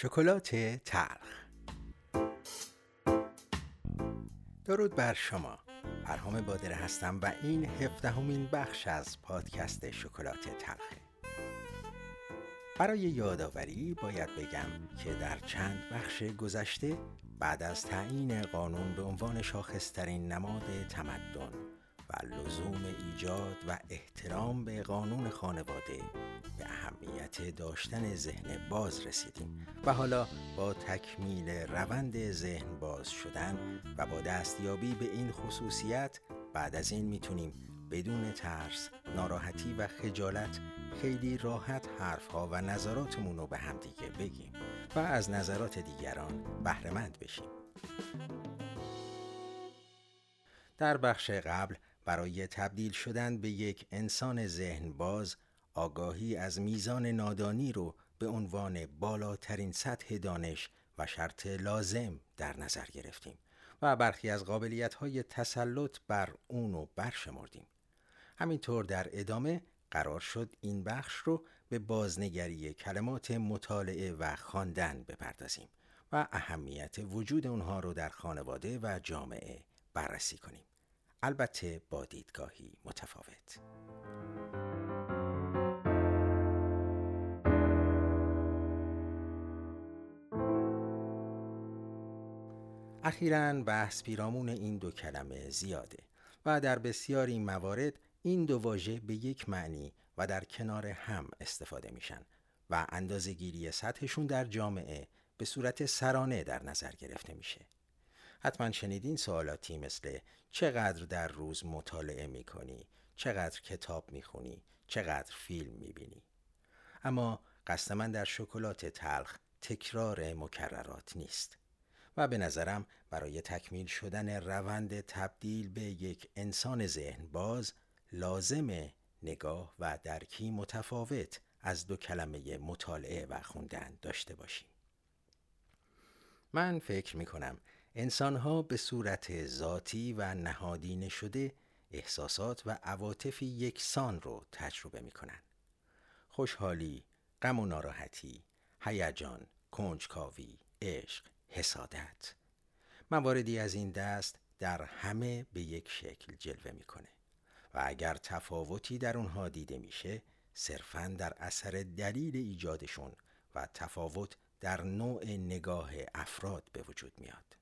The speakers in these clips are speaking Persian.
شکلات تلخ درود بر شما. پرهام بادره هستم و این هفدهمین بخش از پادکست شکلات تلخه برای یادآوری باید بگم که در چند بخش گذشته بعد از تعیین قانون به عنوان شاخصترین نماد تمدن و لزوم ایجاد و احترام به قانون خانواده به اهمیت داشتن ذهن باز رسیدیم و حالا با تکمیل روند ذهن باز شدن و با دستیابی به این خصوصیت بعد از این می‌تونیم بدون ترس، ناراحتی و خجالت خیلی راحت حرفها و نظراتمون رو به همدیگه بگیم و از نظرات دیگران بهرهمند بشیم. در بخش قبل برای تبدیل شدن به یک انسان ذهن باز آگاهی از میزان نادانی رو به عنوان بالاترین سطح دانش و شرط لازم در نظر گرفتیم و برخی از قابلیت های تسلط بر اون رو برشمردیم. همینطور در ادامه قرار شد این بخش رو به بازنگری کلمات مطالعه و خواندن بپردازیم و اهمیت وجود اونها رو در خانواده و جامعه بررسی کنیم. البته با دیدگاهی متفاوت. اخیرا بحث پیرامون این دو کلمه زیاده و در بسیاری موارد این دو واژه به یک معنی و در کنار هم استفاده میشن و اندازه گیری سطحشون در جامعه به صورت سرانه در نظر گرفته میشه. حتما شنیدین سوالاتی مثل چقدر در روز مطالعه می‌کنی، چقدر کتاب می‌خونی، چقدر فیلم می‌بینی. اما قصد من در شکلات تلخ تکرار مکررات نیست. و به نظرم برای تکمیل شدن روند تبدیل به یک انسان ذهن باز لازم نگاه و درکی متفاوت از دو کلمه مطالعه و خوندن داشته باشیم. من فکر می کنم انسانها به صورت ذاتی و نهادینه شده احساسات و عواطفی یکسان رو تجربه می کنن. خوشحالی، غم و ناراحتی، هیجان، کنجکاوی، عشق، حسادت مواردی از این دست در همه به یک شکل جلوه می‌کنه و اگر تفاوتی در اونها دیده میشه صرفا در اثر دلیل ایجادشون و تفاوت در نوع نگاه افراد به وجود میاد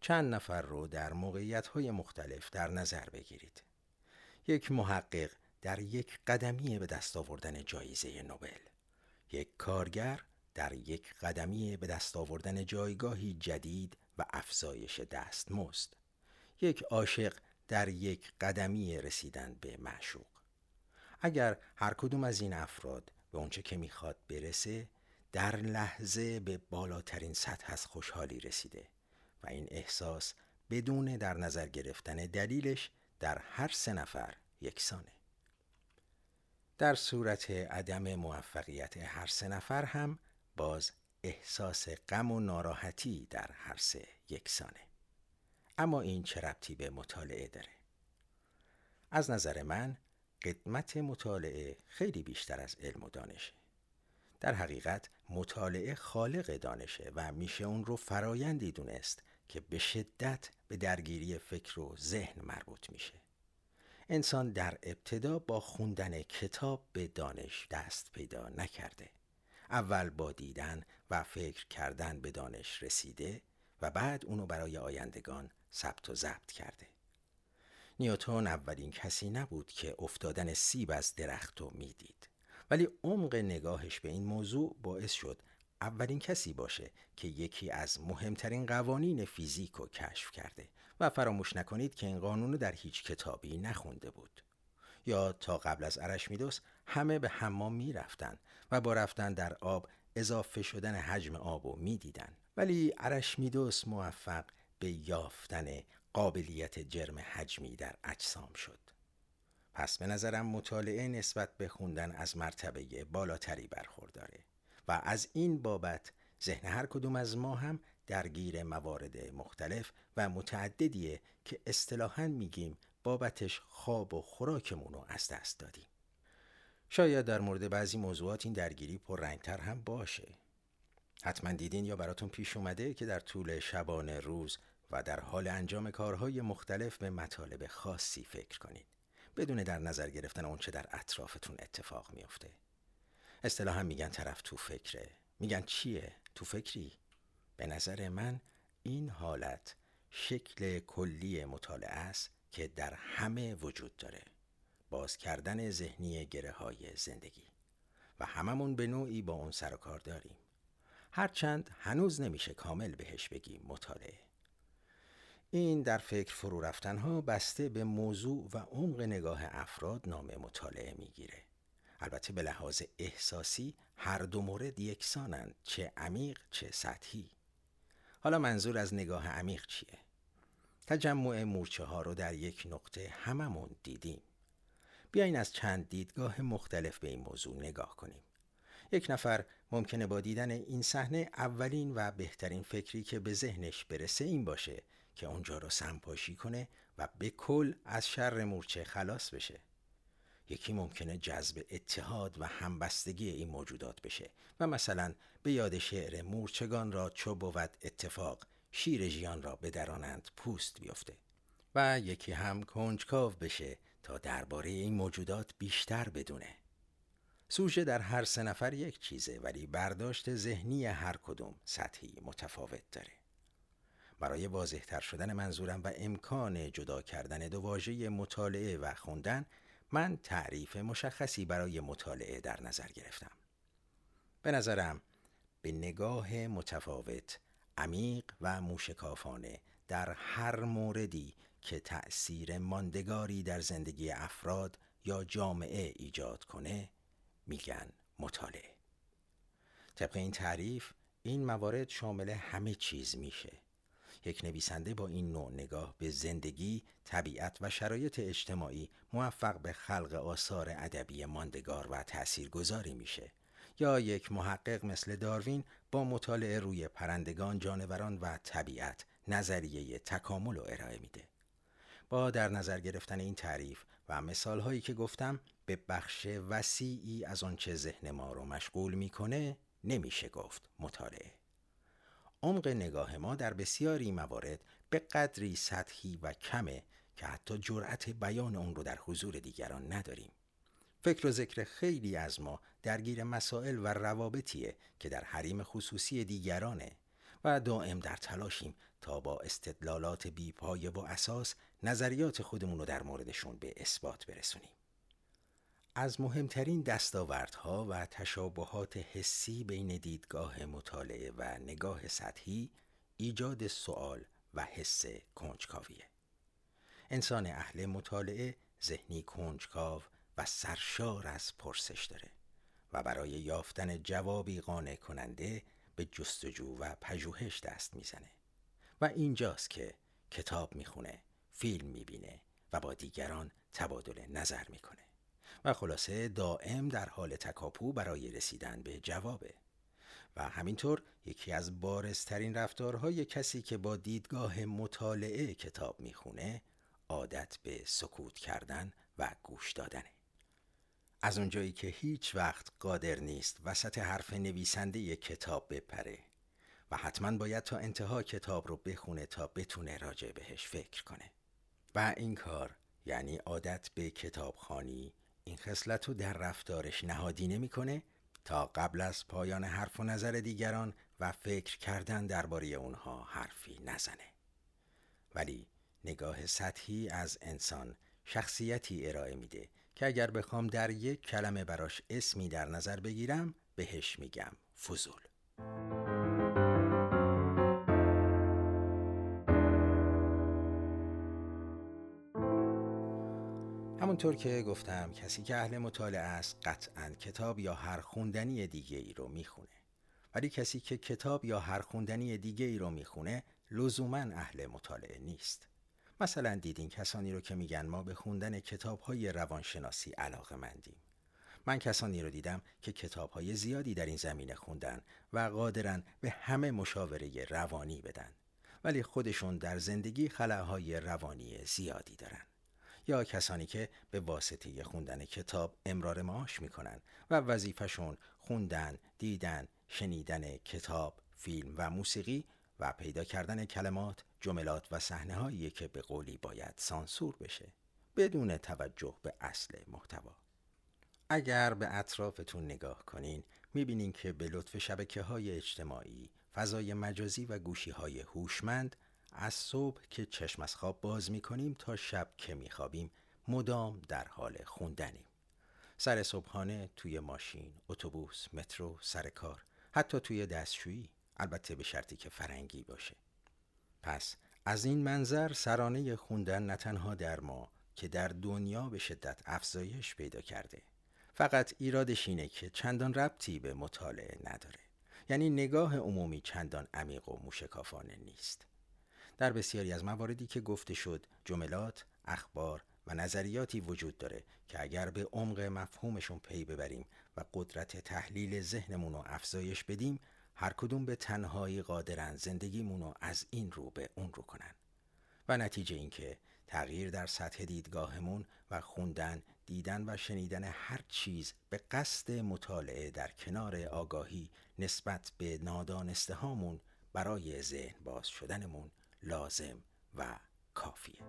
چند نفر رو در موقعیت های مختلف در نظر بگیرید. یک محقق در یک قدمی به دست آوردن جایزه نوبل. یک کارگر در یک قدمی به دست آوردن جایگاهی جدید و افزایش دستمزد یک عاشق در یک قدمی رسیدن به معشوق. اگر هر کدوم از این افراد به اونچه که می‌خواد برسه در لحظه به بالاترین سطح از خوشحالی رسیده. و این احساس بدون در نظر گرفتن دلیلش در هر سه نفر یکسانه. در صورت عدم موفقیت هر سه نفر هم باز احساس غم و ناراحتی در هر سه یکسانه. اما این چه ربطی به مطالعه داره؟ از نظر من قدمت مطالعه خیلی بیشتر از علم و دانشه. در حقیقت مطالعه خالق دانشه و میشه اون رو فرایندی دونست که به شدت به درگیری فکر و ذهن مربوط میشه. انسان در ابتدا با خوندن کتاب به دانش دست پیدا نکرده. اول با دیدن و فکر کردن به دانش رسیده و بعد اونو برای آیندگان ثبت و ضبط کرده. نیوتون اولین کسی نبود که افتادن سیب از درخت رو می‌دید. ولی عمق نگاهش به این موضوع باعث شد اولین کسی باشه که یکی از مهمترین قوانین فیزیک رو کشف کرده و فراموش نکنید که این قانون در هیچ کتابی نخونده بود. یا تا قبل از ارشمیدس همه به حمام می رفتن و با رفتن در آب اضافه شدن حجم آب رو می دیدن. ولی ارشمیدس موفق به یافتن قابلیت جرم حجمی در اجسام شد. پس به نظرم مطالعه نسبت به خوندن از مرتبه بالاتری برخورداره و از این بابت ذهن هر کدوم از ما هم درگیر موارد مختلف و متعددیه که اصطلاحا میگیم بابتش خواب و خوراکمون رو از دست دادیم. شاید در مورد بعضی موضوعات این درگیری پر رنگتر هم باشه. حتما دیدین یا براتون پیش اومده که در طول شبانه روز و در حال انجام کارهای مختلف به مطالب خاصی فکر کنید بدون در نظر گرفتن اون چه در اطرافتون اتفاق میافته. اصطلاحا میگن طرف تو فکره. میگن چیه؟ تو فکری؟ به نظر من این حالت شکل کلی مطالعه است که در همه وجود داره. باز کردن ذهنی گره های زندگی. و هممون به نوعی با اون سر و کار داریم. هرچند هنوز نمیشه کامل بهش بگیم مطالعه. این در فکر فرو رفتن بسته به موضوع و عمق نگاه افراد نام مطالعه می‌گیره. البته به لحاظ احساسی هر دو مورد یکسانند چه عمیق چه سطحی. حالا منظور از نگاه عمیق چیه؟ تجمع مورچه ها رو در یک نقطه هممون دیدیم. بیاین از چند دیدگاه مختلف به این موضوع نگاه کنیم. یک نفر ممکنه با دیدن این صحنه اولین و بهترین فکری که به ذهنش برسه این باشه که اونجا رو سمپاشی کنه و به کل از شر مورچه خلاص بشه. یکی ممکنه جذب اتحاد و همبستگی این موجودات بشه و مثلا به یاد شعر مورچگان را چو بود اتفاق شیر ژیان را بدرانند پوست بیفته و یکی هم کنجکاو بشه تا درباره این موجودات بیشتر بدونه. سوژه در هر سه نفر یک چیزه ولی برداشت ذهنی هر کدوم سطحی متفاوت داره. برای واضحتر شدن منظورم و امکان جدا کردن دو واژه مطالعه و خوندن من تعریف مشخصی برای مطالعه در نظر گرفتم. به نظرم به نگاه متفاوت عمیق و موشکافانه در هر موردی که تأثیر ماندگاری در زندگی افراد یا جامعه ایجاد کنه میگن مطالعه. طبق این تعریف این موارد شامل همه چیز میشه. یک نویسنده با این نوع نگاه به زندگی، طبیعت و شرایط اجتماعی موفق به خلق آثار ادبی ماندگار و تاثیرگذاری میشه یا یک محقق مثل داروین با مطالعه روی پرندگان، جانوران و طبیعت نظریه تکامل رو ارائه میده. با در نظر گرفتن این تعریف و مثال هایی که گفتم به بخش وسیعی از آنچه ذهن ما رو مشغول می‌کنه نمیشه گفت مطالعه. عمق نگاه ما در بسیاری موارد به قدری سطحی و کمه که حتی جرأت بیان اون رو در حضور دیگران نداریم. فکر و ذکر خیلی از ما درگیر مسائل و روابطیه که در حریم خصوصی دیگرانه و دائم در تلاشیم تا با استدلالات بیپایه و اساس نظریات خودمون رو در موردشون به اثبات برسونیم. از مهمترین دستاوردها و تشابهات حسی بین دیدگاه مطالعه و نگاه سطحی ایجاد سوال و حس کنجکاویه. انسان اهل مطالعه ذهنی کنجکاو و سرشار از پرسش داره و برای یافتن جوابی قانع کننده به جستجو و پژوهش دست می‌زنه و اینجاست که کتاب می‌خونه، فیلم می‌بینه و با دیگران تبادل نظر می‌کنه و خلاصه دائم در حال تکاپو برای رسیدن به جوابه. و همینطور یکی از بارزترین رفتارهای کسی که با دیدگاه مطالعه کتاب می‌خونه عادت به سکوت کردن و گوش دادنه. از اونجایی که هیچ وقت قادر نیست وسط حرف نویسنده کتاب بپره و حتما باید تا انتها کتاب رو بخونه تا بتونه راجع بهش فکر کنه. و این کار یعنی عادت به کتابخانی این خصلت رو در رفتارش نهادی نمی‌کنه تا قبل از پایان حرف و نظر دیگران و فکر کردن درباره اونها حرفی نزنه. ولی نگاه سطحی از انسان شخصیتی ارائه میده که اگر بخوام در یک کلمه براش اسمی در نظر بگیرم بهش میگم فضول. همونطور که گفتم کسی که اهل مطالعه است قطعا کتاب یا هر خوندنی دیگه ای رو می‌خونه. ولی کسی که کتاب یا هر خوندنی دیگه ای رو می‌خونه لزوما اهل مطالعه نیست. مثلا دیدین کسانی رو که میگن ما به خوندن کتاب های روانشناسی علاقه مندیم من کسانی رو دیدم که کتاب های زیادی در این زمینه خوندن و قادرن به همه مشاوره روانی بدن. ولی خودشون در زندگی خلاهای روانی زیادی دارن. یا کسانی که به واسطه خوندن کتاب امرار معاش می‌کنن و وظیفشون خوندن، دیدن، شنیدن کتاب، فیلم و موسیقی و پیدا کردن کلمات، جملات و صحنه که به قولی باید سانسور بشه بدون توجه به اصل محتوا. اگر به اطرافتون نگاه کنین می‌بینین که به لطف شبکه های اجتماعی، فضای مجازی و گوشی های هوشمند از صبح که چشم از خواب باز می‌کنیم تا شب که میخوابیم مدام در حال خوندنیم. سر صبحانه توی ماشین، اتوبوس، مترو، سر کار، حتی توی دستشویی، البته به شرطی که فرنگی باشه. پس از این منظر سرانه خوندن نه تنها در ما که در دنیا به شدت افزایش پیدا کرده فقط ایرادش اینه که چندان ربطی به مطالعه نداره یعنی نگاه عمومی چندان عمیق و موشکافانه نیست در بسیاری از مواردی که گفته شد جملات، اخبار و نظریاتی وجود داره که اگر به عمق مفهومشون پی ببریم و قدرت تحلیل ذهنمون رو افزایش بدیم هر کدوم به تنهایی قادرن زندگیمون رو از این رو به اون رو کنن. و نتیجه اینکه تغییر در سطح دیدگاهمون و خوندن، دیدن و شنیدن هر چیز به قصد مطالعه در کنار آگاهی نسبت به نادانسته هامون برای ذهن باز شدنمون لازم و کافیه.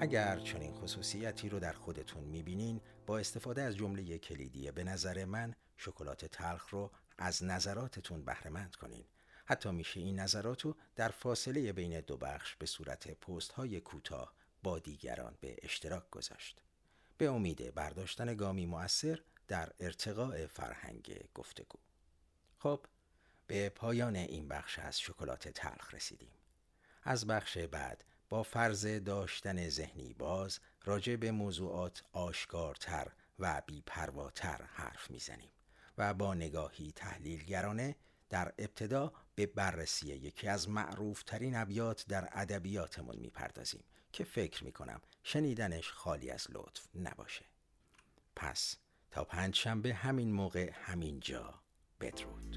اگر چنین خصوصیتی رو در خودتون می‌بینین با استفاده از جمله کلیدی به نظر من شکلات تلخ رو از نظراتتون بهرهمند کنین حتی میشه این نظرات رو در فاصله بین دو بخش به صورت پست های کوتاه با دیگران به اشتراک گذاشت به امید برداشتن گامی مؤثر در ارتقاء فرهنگ گفتگو. خب به پایان این بخش از شکلات تلخ رسیدیم. از بخش بعد با فرض داشتن ذهنی باز راجع به موضوعات آشکارتر و بیپرواتر حرف می‌زنیم و با نگاهی تحلیلگرانه در ابتدا به بررسی یکی از معروف ترین ابیات در ادبیاتمون می‌پردازیم که فکر می‌کنم شنیدنش خالی از لطف نباشه. پس تا پنج شنبه همین موقع همین جا بدرود.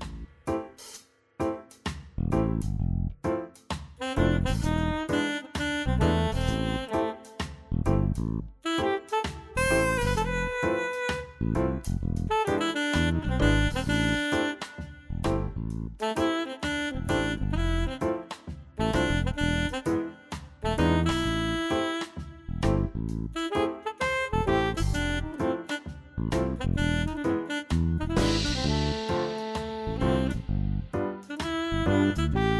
Bye.